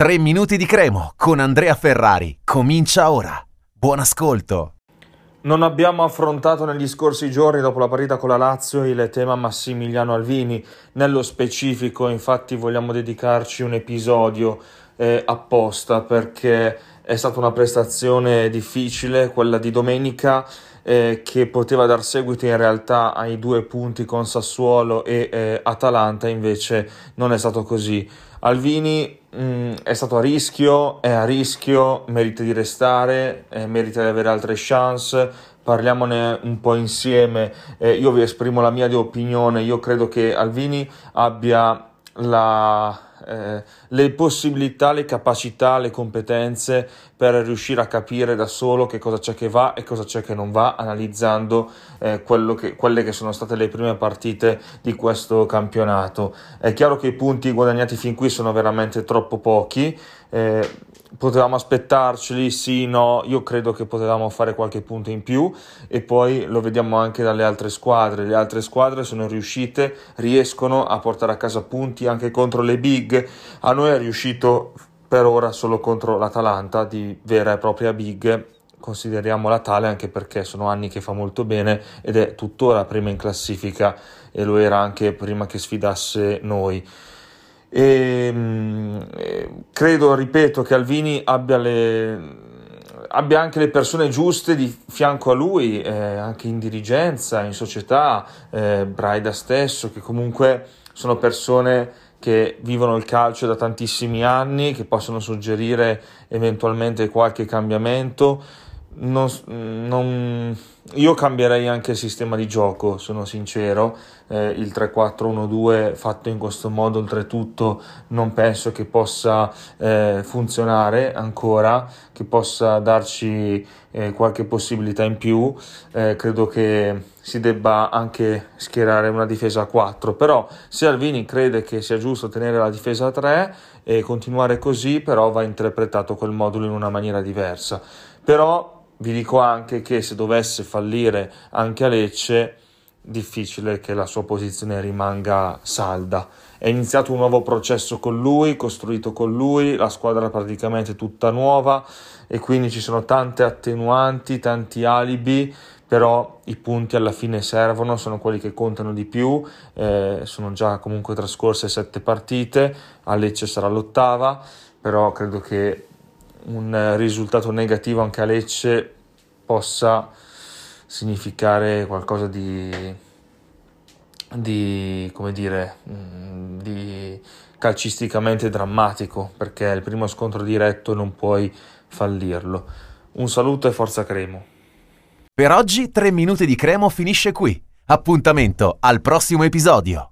3 minuti di cremo con Andrea Ferrari. Comincia ora. Buon ascolto. Non abbiamo affrontato negli scorsi giorni, dopo la partita con la Lazio, il tema Massimiliano Alvini. Nello specifico, infatti, vogliamo dedicarci un episodio eh, apposta perché è stata una prestazione difficile, quella di domenica, eh, che poteva dar seguito in realtà ai due punti con Sassuolo e eh, Atalanta, invece non è stato così. Alvini mh, mm, è stato a rischio, è a rischio, merita di restare, eh, merita di avere altre chance. Parliamone un po' insieme. Eh, io vi esprimo la mia opinione. Io credo che Alvini abbia la eh, le possibilità, le capacità, le competenze per riuscire a capire da solo che cosa c'è che va e cosa c'è che non va, analizzando eh, che, quelle che sono state le prime partite di questo campionato. È chiaro che i punti guadagnati fin qui sono veramente troppo pochi. Eh, potevamo aspettarceli, sì, no, io credo che potevamo fare qualche punto in più e poi lo vediamo anche dalle altre squadre, le altre squadre sono riuscite, riescono a portare a casa punti anche contro le big, a noi è riuscito per ora solo contro l'Atalanta di vera e propria big, consideriamola tale anche perché sono anni che fa molto bene ed è tuttora prima in classifica e lo era anche prima che sfidasse noi. E, mm, credo, ripeto, che Alvini abbia, le, abbia, anche le persone giuste di fianco a lui, eh, anche in dirigenza, in società, eh, Braida stesso, che comunque sono persone che vivono il calcio da tantissimi anni, che possono suggerire eventualmente qualche cambiamento. Non, non, io cambierei anche il sistema di gioco, sono sincero. Eh, il 3-4-1-2 fatto in questo modo, oltretutto, non penso che possa eh, funzionare ancora, che possa darci eh, qualche possibilità in più. Eh, credo che si debba anche schierare una difesa a 4. Però, se Alvini crede che sia giusto tenere la difesa a 3 e continuare così, però va interpretato quel modulo in una maniera diversa. Però vi dico anche che se dovesse fallire anche a Lecce, difficile che la sua posizione rimanga salda. È iniziato un nuovo processo con lui, costruito con lui, la squadra praticamente tutta nuova e quindi ci sono tante attenuanti, tanti alibi, però i punti alla fine servono, sono quelli che contano di più, eh, sono già comunque trascorse sette partite, a Lecce sarà l'ottava, però credo che un risultato negativo anche a Lecce possa significare qualcosa di, di come dire, mm, di calcisticamente drammatico, perché il primo scontro diretto non puoi fallirlo. Un saluto e forza Cremo. Per oggi 3 minuti di Cremo finisce qui. Appuntamento al prossimo episodio.